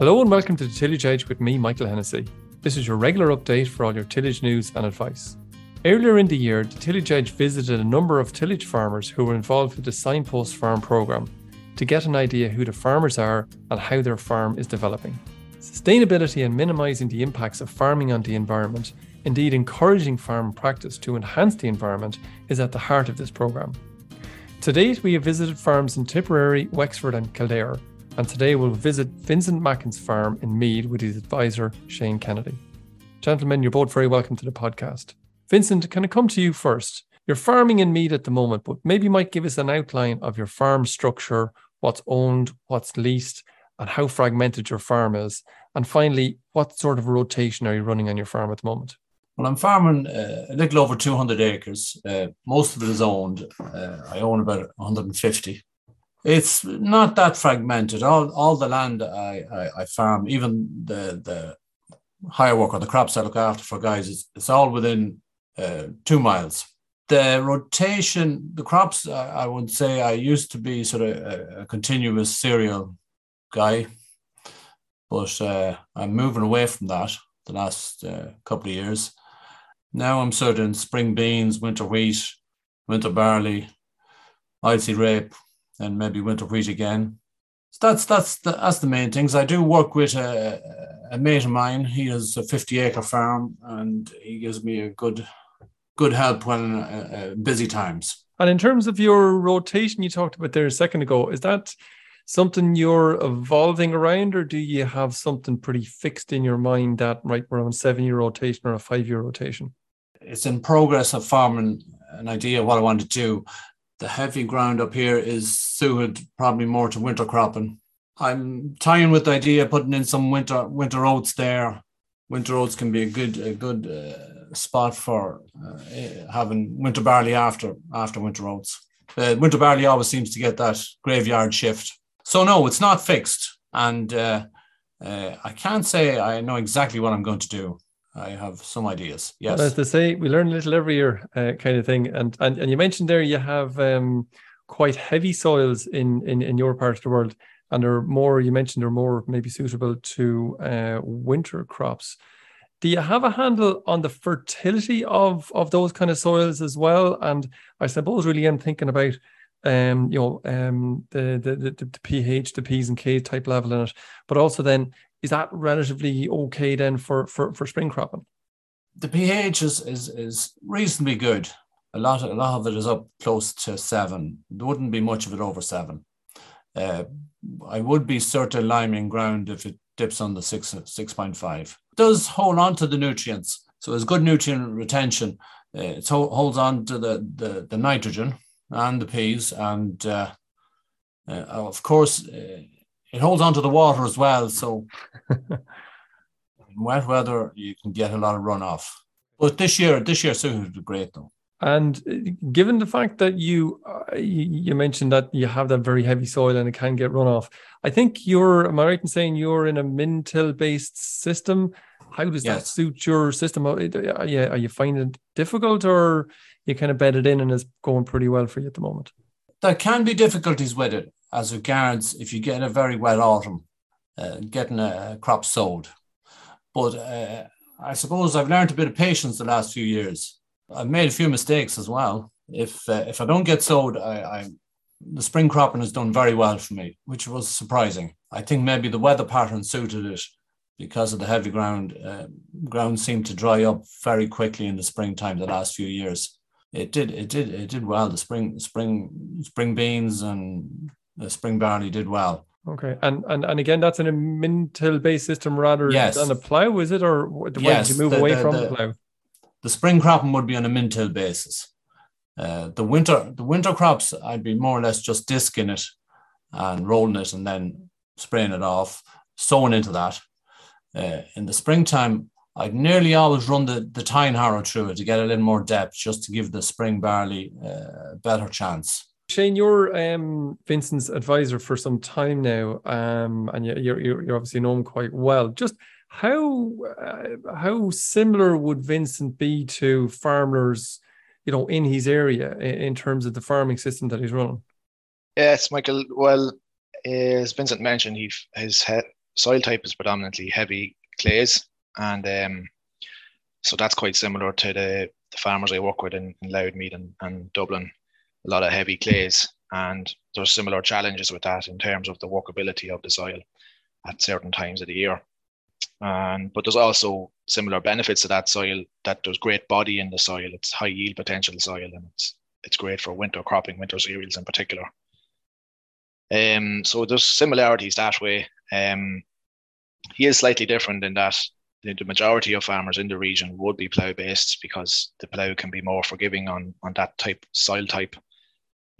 Hello and welcome to the Tillage Edge with me, Michael Hennessy. This is your regular update for all your tillage news and advice. Earlier in the year, the Tillage Edge visited a number of tillage farmers who were involved with the Signpost Farm programme to get an idea who the farmers are and how their farm is developing. Sustainability and minimising the impacts of farming on the environment, indeed encouraging farm practice to enhance the environment, is at the heart of this programme. To date, we have visited farms in Tipperary, Wexford, and Kildare, and today we'll visit Vincent Macken's farm in Meath with his advisor, Shane Kennedy. Gentlemen, you're both very welcome to the podcast. Vincent, can I come to you first? You're farming in Meath at the moment, but maybe you might give us an outline of your farm structure, what's owned, what's leased, and how fragmented your farm is. And finally, what sort of rotation are you running on your farm at the moment? Well, I'm farming uh, a little over 200 acres. Uh, most of it is owned. Uh, I own about 150. It's not that fragmented. All all the land I, I, I farm, even the the hire work or the crops I look after for guys, it's, it's all within uh, two miles. The rotation, the crops, I would say I used to be sort of a, a continuous cereal guy, but uh, I'm moving away from that the last uh, couple of years. Now I'm sort of in spring beans, winter wheat, winter barley, oilseed rape, and maybe winter wheat again. So that's that's the, that's the main things. I do work with a, a mate of mine. He has a 50 acre farm, and he gives me a good good help when uh, uh, busy times. And in terms of your rotation, you talked about there a second ago, is that something you're evolving around, or do you have something pretty fixed in your mind that right we're on seven year rotation or a five year rotation? It's in progress of forming an idea of what I want to do the heavy ground up here is suited probably more to winter cropping. I'm tying with the idea of putting in some winter winter oats there. Winter oats can be a good a good uh, spot for uh, having winter barley after after winter oats. Uh, winter barley always seems to get that graveyard shift. So no, it's not fixed, and uh, uh, I can't say I know exactly what I'm going to do. I have some ideas. Yes. Well, as they say, we learn a little every year, uh, kind of thing. And and and you mentioned there you have um, quite heavy soils in in in your part of the world, and they're more. You mentioned they're more maybe suitable to uh, winter crops. Do you have a handle on the fertility of of those kind of soils as well? And I suppose really I'm thinking about um, you know, um, the, the, the the pH, the P's and K's type level in it, but also then is that relatively okay then for for, for spring cropping? The pH is, is is reasonably good. A lot of, a lot of it is up close to seven. There wouldn't be much of it over seven. Uh, I would be certain liming ground if it dips on the six six point five. Does hold on to the nutrients, so it's good nutrient retention. Uh, it holds on to the, the the nitrogen and the peas, and uh, uh of course uh, it holds on to the water as well. So in wet weather, you can get a lot of runoff. But this year, this year suited great though. And uh, given the fact that you uh, you mentioned that you have that very heavy soil and it can get runoff, I think you're. Am I right in saying you're in a min-till based system? How does yes. that suit your system? Are you, are you finding it difficult, or you kind of bedded in and it's going pretty well for you at the moment? There can be difficulties with it as regards if you get a very wet autumn, uh, getting a crop sowed. But uh, I suppose I've learned a bit of patience the last few years. I've made a few mistakes as well. If uh, if I don't get sowed, I, I the spring cropping has done very well for me, which was surprising. I think maybe the weather pattern suited it because of the heavy ground. Uh, ground seemed to dry up very quickly in the springtime the last few years. It did, it did, it did well. The spring, spring, spring beans and spring barley did well. Okay, and and and again, that's in a min-till based system rather yes. than a plough, is it, or when yes, did you move the, away the, from the, the plough? The spring cropping would be on a min-till basis. Uh, the winter the winter crops, I'd be more or less just disking it and rolling it and then spraying it off, sowing into that. Uh, in the springtime, I'd nearly always run the, the tine harrow through it to get a little more depth, just to give the spring barley uh, a better chance. Shane, you're um, Vincent's advisor for some time now, um, and you're, you're, you're obviously known quite well. Just how uh, how similar would Vincent be to farmers, you know, in his area in terms of the farming system that he's running? Yes, Michael. Well, as Vincent mentioned, he has soil type is predominantly heavy clays, and um, so that's quite similar to the, the farmers I work with in, in Louth Meath and, and Dublin. A lot of heavy clays, and there's similar challenges with that in terms of the workability of the soil at certain times of the year. And but there's also similar benefits to that soil. That there's great body in the soil. It's high yield potential soil, and it's it's great for winter cropping, winter cereals in particular. Um, so there's similarities that way. Um, he is slightly different in that the majority of farmers in the region would be plough based because the plough can be more forgiving on on that type soil type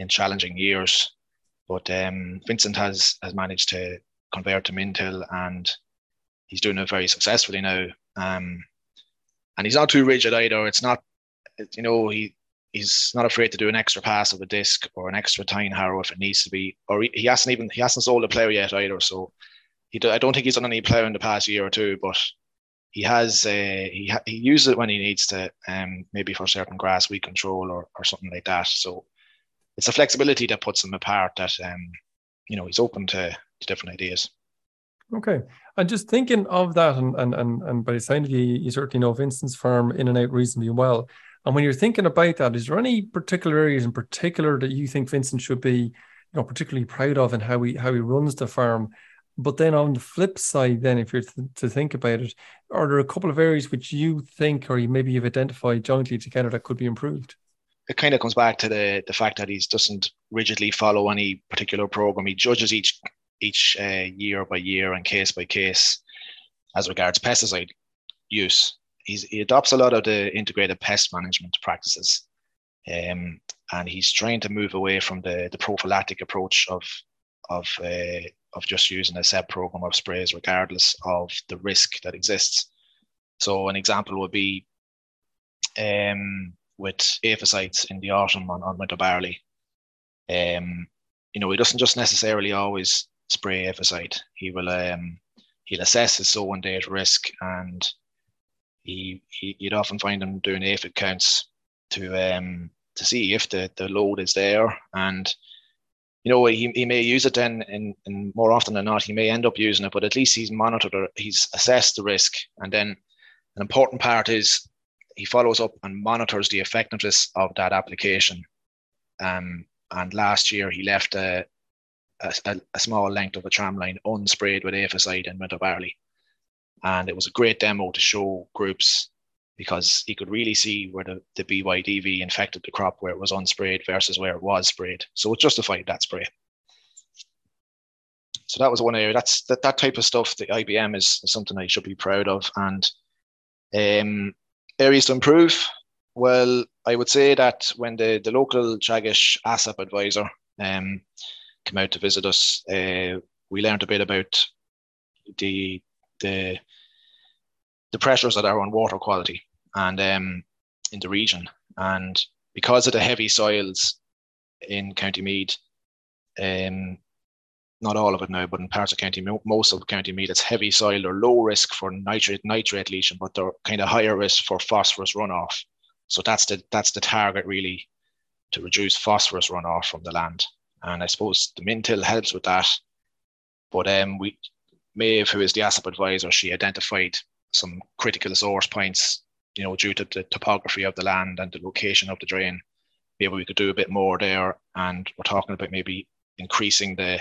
in challenging years. But um, Vincent has has managed to convert to min-till and he's doing it very successfully now. Um, and he's not too rigid either. It's not, you know, he he's not afraid to do an extra pass of a disc or an extra tine harrow if it needs to be. Or he, he hasn't even he hasn't sold a player yet either. So he do, I don't think he's done any player in the past year or two, but he has uh, he he uses it when he needs to, um, maybe for certain grass weed control or or something like that. So it's a flexibility that puts him apart. That um, you know, he's open to, to different ideas. Okay. And just thinking of that, and and and, and by the sound of you, you certainly know Vincent's firm in and out reasonably well. And when you're thinking about that, is there any particular areas in particular that you think Vincent should be, you know, particularly proud of and how he how he runs the firm? But then on the flip side, then if you're th- to think about it, are there a couple of areas which you think, or you maybe you've identified jointly together that could be improved? It kind of comes back to the the fact that he doesn't rigidly follow any particular program. He judges each each uh, year by year and case by case as regards pesticide use. He's, he adopts a lot of the integrated pest management practices. Um, and he's trying to move away from the, the prophylactic approach of of uh, of just using a set program of sprays regardless of the risk that exists. So an example would be um, with aphids in the autumn on, on winter barley. Um, you know, he doesn't just necessarily always spray aphicide. He will um, he'll assess his sowing date risk and he, he you'd often find him doing aphid counts to um to see if the, the load is there and you know he, he may use it then and, and more often than not he may end up using it but at least he's monitored or he's assessed the risk and then an important part is he follows up and monitors the effectiveness of that application um, and last year he left a, a, a, small length of a tram line unsprayed with aphicide in winter barley. And it was a great demo to show groups because he could really see where the, the BYDV infected the crop where it was unsprayed versus where it was sprayed. So it justified that spray. So that was one area. That's that, that type of stuff. The IPM is something I should be proud of. And um, areas to improve. Well, I would say that when the, the local Teagasc ASSAP advisor um, came out to visit us, uh, we learned a bit about the the the pressures that are on water quality and um, in the region, and because of the heavy soils in County Meath, um, not all of it now, but in parts of County, most of County Meath, it's heavy soil. They're low risk for nitrate nitrate leaching, but they're kind of higher risk for phosphorus runoff. So that's the that's the target really to reduce phosphorus runoff from the land and I suppose the min-till helps with that. But um, we, Maeve, who is the ASSAP advisor, she identified some critical source points, you know, due to the topography of the land and the location of the drain. Maybe we could do a bit more there, and we're talking about maybe increasing the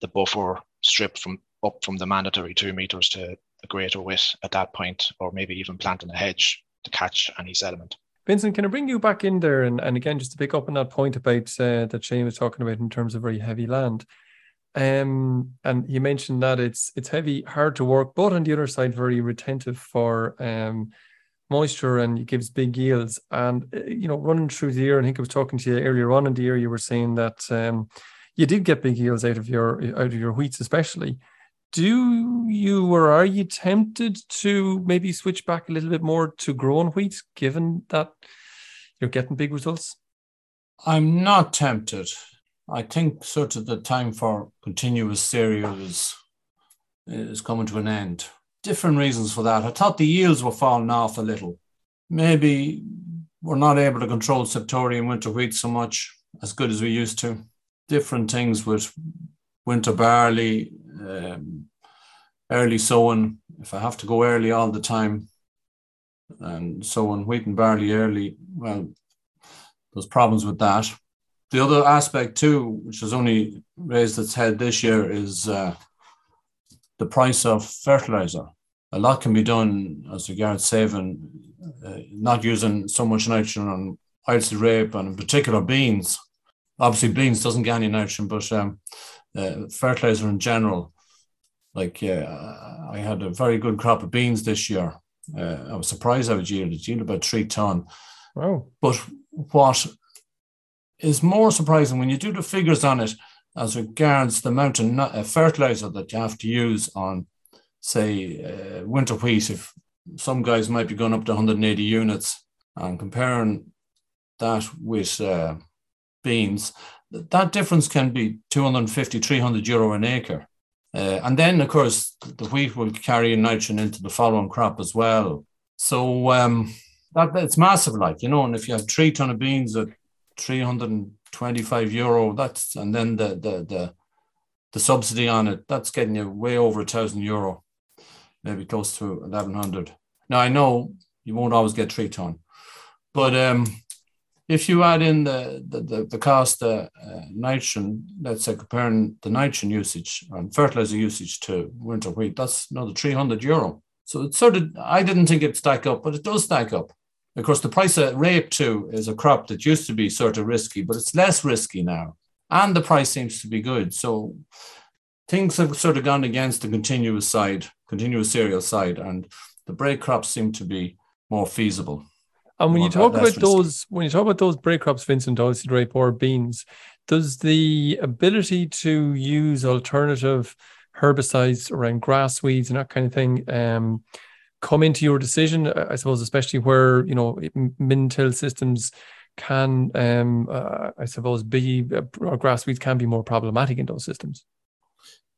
the buffer strip from up from the mandatory two meters to a greater width at that point, or maybe even planting a hedge to catch any sediment. Vincent, can I bring you back in there? And, and again, just to pick up on that point about uh, that Shane was talking about in terms of very heavy land. Um, and you mentioned that it's it's heavy, hard to work, but on the other side, very retentive for um, moisture and it gives big yields. And uh, you know, running through the year, I think I was talking to you earlier on in the year, you were saying that um, you did get big yields out of your out of your wheats, especially do you or are you tempted to maybe switch back a little bit more to grown wheat given that you're getting big results? I'm not tempted. I think sort of the time for continuous cereal is, is coming to an end. Different reasons for that. I thought the yields were falling off a little. Maybe we're not able to control septoria winter wheat so much as good as we used to. Different things with winter barley, um, early sowing, if I have to go early all the time and sowing wheat and barley early, well, there's problems with that. The other aspect too, which has only raised its head this year, is uh, the price of fertilizer. A lot can be done as regards saving, uh, not using so much nitrogen on oilseed rape and in particular beans. Obviously, beans doesn't get any nitrogen, but um, uh, fertilizer in general. Like uh, I had a very good crop of beans this year. Uh, I was surprised I would yield it yielded about three ton. Wow! But what is more surprising when you do the figures on it, as regards the amount of uh, fertilizer that you have to use on, say, uh, winter wheat, if some guys might be going up to 180 units, and comparing that with uh, beans, that difference can be 250, 300 euro an acre. Uh, and then, of course, the wheat will carry nitrogen into the following crop as well. So um, that it's massive, like you know. And if you have three ton of beans at 325 euro, that's and then the the the the subsidy on it, that's getting you way over a thousand euro, maybe close to 1100. Now I know you won't always get three ton, but um, if you add in the the, the, the cost uh, uh, nitrogen, let's say comparing the nitrogen usage and fertilizer usage to winter wheat, that's another 300 euro. So it sort of, I didn't think it'd stack up, but it does stack up. Of course, the price of rape too is a crop that used to be sort of risky, but it's less risky now. And the price seems to be good. So things have sort of gone against the continuous side, continuous cereal side, and the break crops seem to be more feasible. And when you talk about those, when you talk about those break crops, Vincent, oilseed rape or beans, does the ability to use alternative herbicides around grass weeds and that kind of thing um, come into your decision? I suppose, especially where you know min-till systems can, um, uh, I suppose, be uh, or grass weeds can be more problematic in those systems.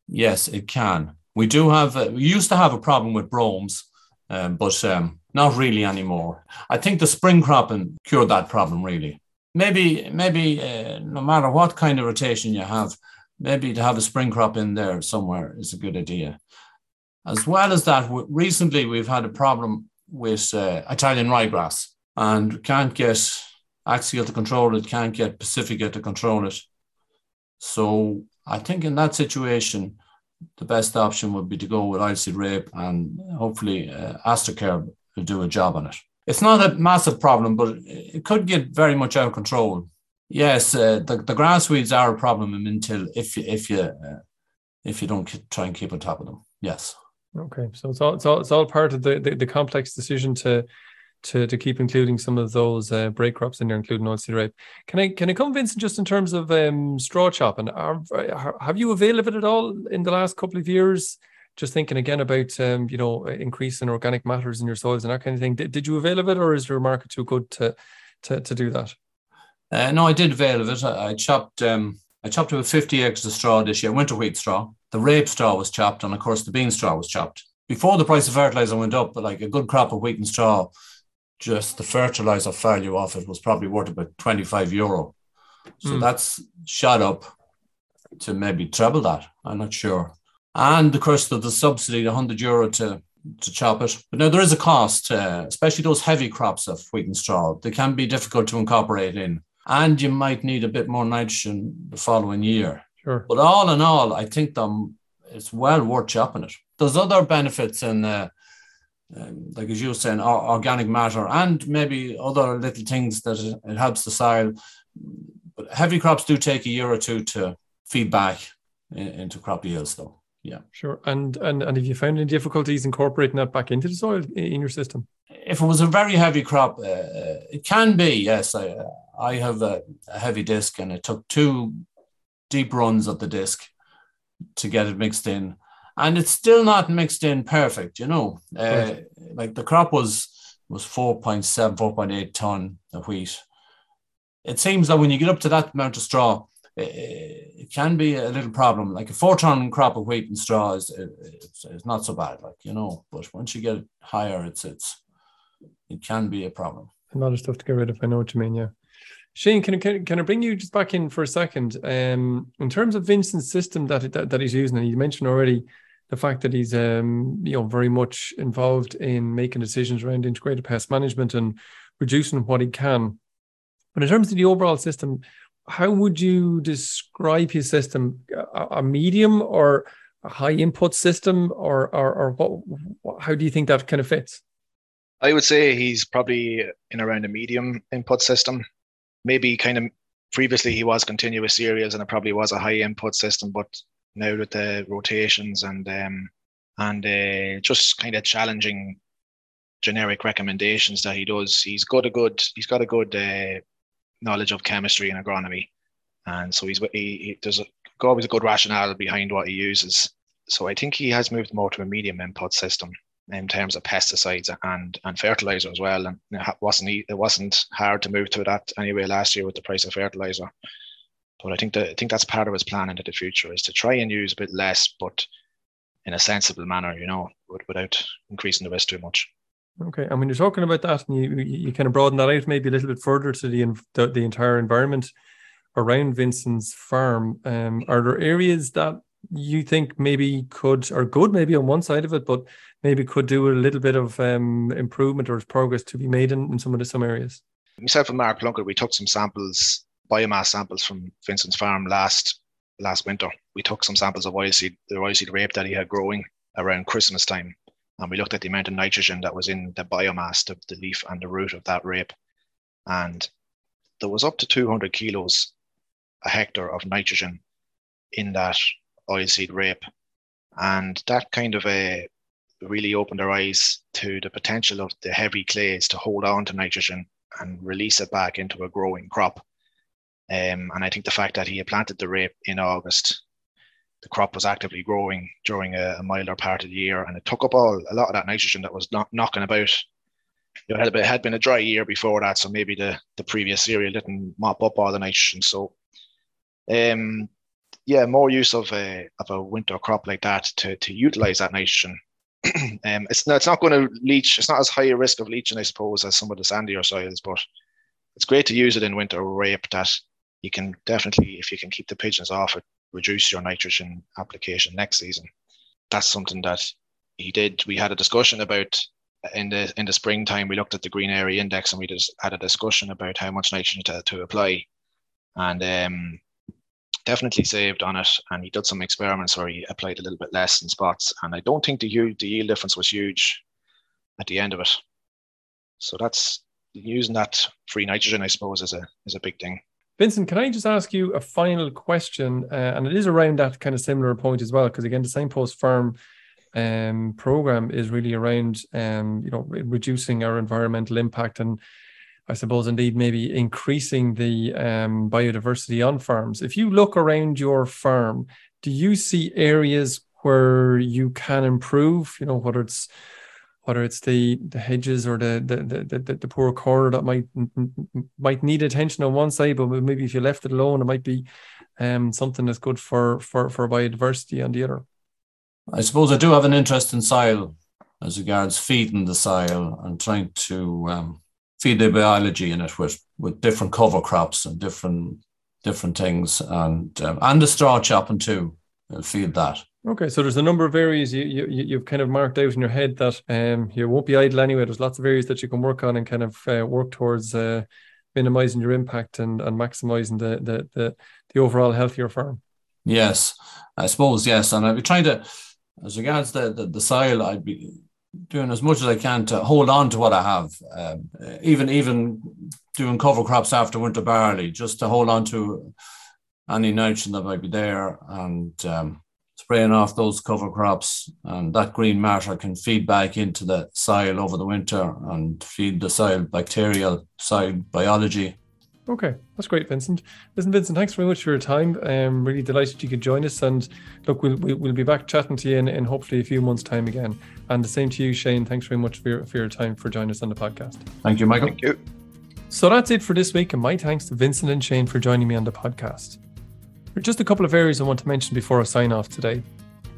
Yes, it can. We do have. A, we used to have a problem with bromes, um, but um, not really anymore. I think the spring cropping cured that problem really. Maybe, maybe uh, no matter what kind of rotation you have, maybe to have a spring crop in there somewhere is a good idea. As well as that, recently we've had a problem with uh, Italian ryegrass and can't get Axial to control it, can't get Pacifica to control it. So I think in that situation, the best option would be to go with oilseed rape and hopefully uh, will do a job on it. It's not a massive problem, but it could get very much out of control. Yes, uh, the, the grass weeds are a problem until if you, if you uh, if you don't try and keep on top of them. Yes. Okay, so it's all it's all, it's all part of the, the, the complex decision to to to keep including some of those uh, break crops in there, including oilseed rape. Can I can I come, Vincent, just in terms of um, straw chopping? Are, have you it at all in the last couple of years? Just thinking again about um, you know increasing organic matters in your soils and that kind of thing. Did, did you avail of it, or is your market too good to to, to do that? Uh, no, I did avail of it. I, I chopped um, I chopped about fifty acres of straw this year. Winter wheat straw. The rape straw was chopped, and of course the bean straw was chopped. Before the price of fertilizer went up, but like a good crop of wheat and straw, just the fertilizer value of it was probably worth about twenty five euro. So mm. that's shot up to maybe treble that. I'm not sure and of course the, the subsidy, the 100 euro to to chop it. But now there is a cost, uh, especially those heavy crops of wheat and straw. They can be difficult to incorporate in, and you might need a bit more nitrogen the following year. Sure. But all in all, I think them it's well worth chopping it. There's other benefits in, uh, um, like as you were saying, organic matter, and maybe other little things that it, it helps the soil. But heavy crops do take a year or two to feed back in, into crop yields, though yeah. Sure. And and and have you found any difficulties incorporating that back into the soil in your system? If it was a very heavy crop uh, it can be yes. I i have a, a, heavy disc and it took two deep runs of the disc to get it mixed in. And it's still not mixed in perfect you know. Uh, right. like the crop was was 4.7 4.8 ton of wheat. It seems that when you get up to that amount of straw it can be a little problem. Like a four ton crop of wheat and straw is it's, it's not so bad, like you know. But once you get higher, it's it's it can be a problem. A lot of stuff to get rid of. I know what you mean. Yeah. Shane, can can, can I bring you just back in for a second? Um, in terms of Vincent's system that, that that he's using, and you mentioned already the fact that he's um, you know very much involved in making decisions around integrated pest management and reducing what he can. But in terms of the overall system, how would you describe his system? A, a medium or a high input system, or or, or what? How do you think that kind of fits? I would say he's probably in around a medium input system. Maybe kind of previously he was continuous cereals and it probably was a high input system, but now with the rotations and um, and uh, just kind of challenging generic recommendations that he does, he's got a good he's got a good uh, knowledge of chemistry and agronomy, and so he's he, he there's a, always a good rationale behind what he uses. So I think he has moved more to a medium input system in terms of pesticides and and fertilizer as well. And it wasn't it wasn't hard to move to that anyway last year with the price of fertilizer. But I think that I think that's part of his plan into the future is to try and use a bit less, but in a sensible manner, you know, without increasing the risk too much. Okay, and when you're talking about that, and you you kind of broaden that out maybe a little bit further to the the, the entire environment around Vincent's farm, um, are there areas that you think maybe could or good maybe on one side of it, but maybe could do a little bit of um, improvement or progress to be made in, in some of the some areas? Myself and Mark Plunkett, we took some samples, biomass samples from Vincent's farm last last winter. We took some samples of oilseed, the oilseed rape that he had growing around Christmas time, and we looked at the amount of nitrogen that was in the biomass, the, the leaf and the root of that rape, and there was up to 200 kilos a hectare of nitrogen in that oilseed rape. And that kind of really opened our eyes to the potential of the heavy clays to hold on to nitrogen and release it back into a growing crop. Um, and I think the fact that he had planted the rape in August, the crop was actively growing during a, a milder part of the year, and it took up all a lot of that nitrogen that was not knocking about. It had, been, had been a dry year before that, so maybe the, the previous cereal didn't mop up all the nitrogen. So um, yeah, more use of a of a winter crop like that to to utilize that nitrogen. um, it's it's not going to leach. It's not as high a risk of leaching, I suppose, as some of the sandier soils, but it's great to use it in winter rape. That you can definitely, if you can keep the pigeons off it, reduce your nitrogen application next season. That's something that he did. We had a discussion about in the in the springtime. We looked at the green area index and we just had a discussion about how much nitrogen to, to apply. And um, definitely saved on it. And he did some experiments where he applied a little bit less in spots. And I don't think the, huge, the yield difference was huge at the end of it. So that's using that free nitrogen, I suppose, is a is a big thing. Vincent, can I just ask you a final question? Uh, and it is around that kind of similar point as well, because again, the Signpost Farm um, program is really around um, you know reducing our environmental impact and I suppose indeed maybe increasing the um, biodiversity on farms. If you look around your farm, do you see areas where you can improve? You know, whether it's whether it's the the hedges or the the the, the, the poor corner that might might need attention on one side, but maybe if you left it alone, it might be um, something that's good for for for biodiversity on the other. I suppose I do have an interest in soil as regards feeding the soil and trying to um, feed the biology in it with with different cover crops and different different things and um, and the straw chopping too will feed that okay so there's a number of areas you, you you've kind of marked out in your head that um you won't be idle anyway. There's lots of areas that you can work on and kind of uh, work towards uh, minimizing your impact and and maximizing the the the, the overall healthier farm. Yes i suppose yes. And i'd be trying to as regards the, the, the soil i'd be doing as much as I can to hold on to what I have, um, even even doing cover crops after winter barley, just to hold on to any nitrogen that might be there and um, spraying off those cover crops. And that green matter can feed back into the soil over the winter and feed the soil bacterial soil biology Okay, that's great, Vincent. Listen, Vincent, thanks very much for your time. I'm really delighted you could join us. And look, we'll, we'll be back chatting to you in, in hopefully a few months' time again. And the same to you, Shane. Thanks very much for your, for your time for joining us on the podcast. Thank you, Michael. Thank you. So that's it for this week. And my thanks to Vincent and Shane for joining me on the podcast. Are just a couple of areas I want to mention before I sign off today.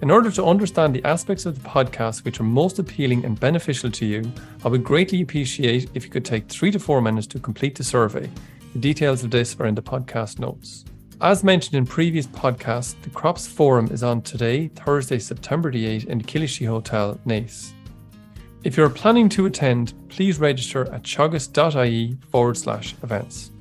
In order to understand the aspects of the podcast which are most appealing and beneficial to you, I would greatly appreciate if you could take three to four minutes to complete the survey. The details of this are in the podcast notes. As mentioned in previous podcasts, the Crops Forum is on today, Thursday, September the 8th in the Killashee Hotel, Naas. If you're planning to attend, please register at teagasc.ie forward slash events.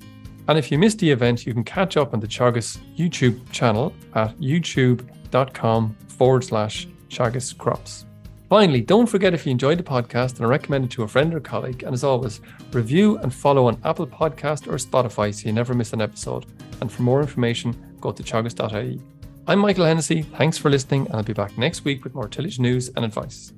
And if you missed the event, you can catch up on the Teagasc YouTube channel at youtube.com forward slash Teagasc Crops. Finally, don't forget if you enjoyed the podcast and recommend it to a friend or colleague. And as always, review and follow on Apple Podcast or Spotify so you never miss an episode. And for more information, go to teagasc.ie. I'm Michael Hennessy. Thanks for listening, and I'll be back next week with more tillage news and advice.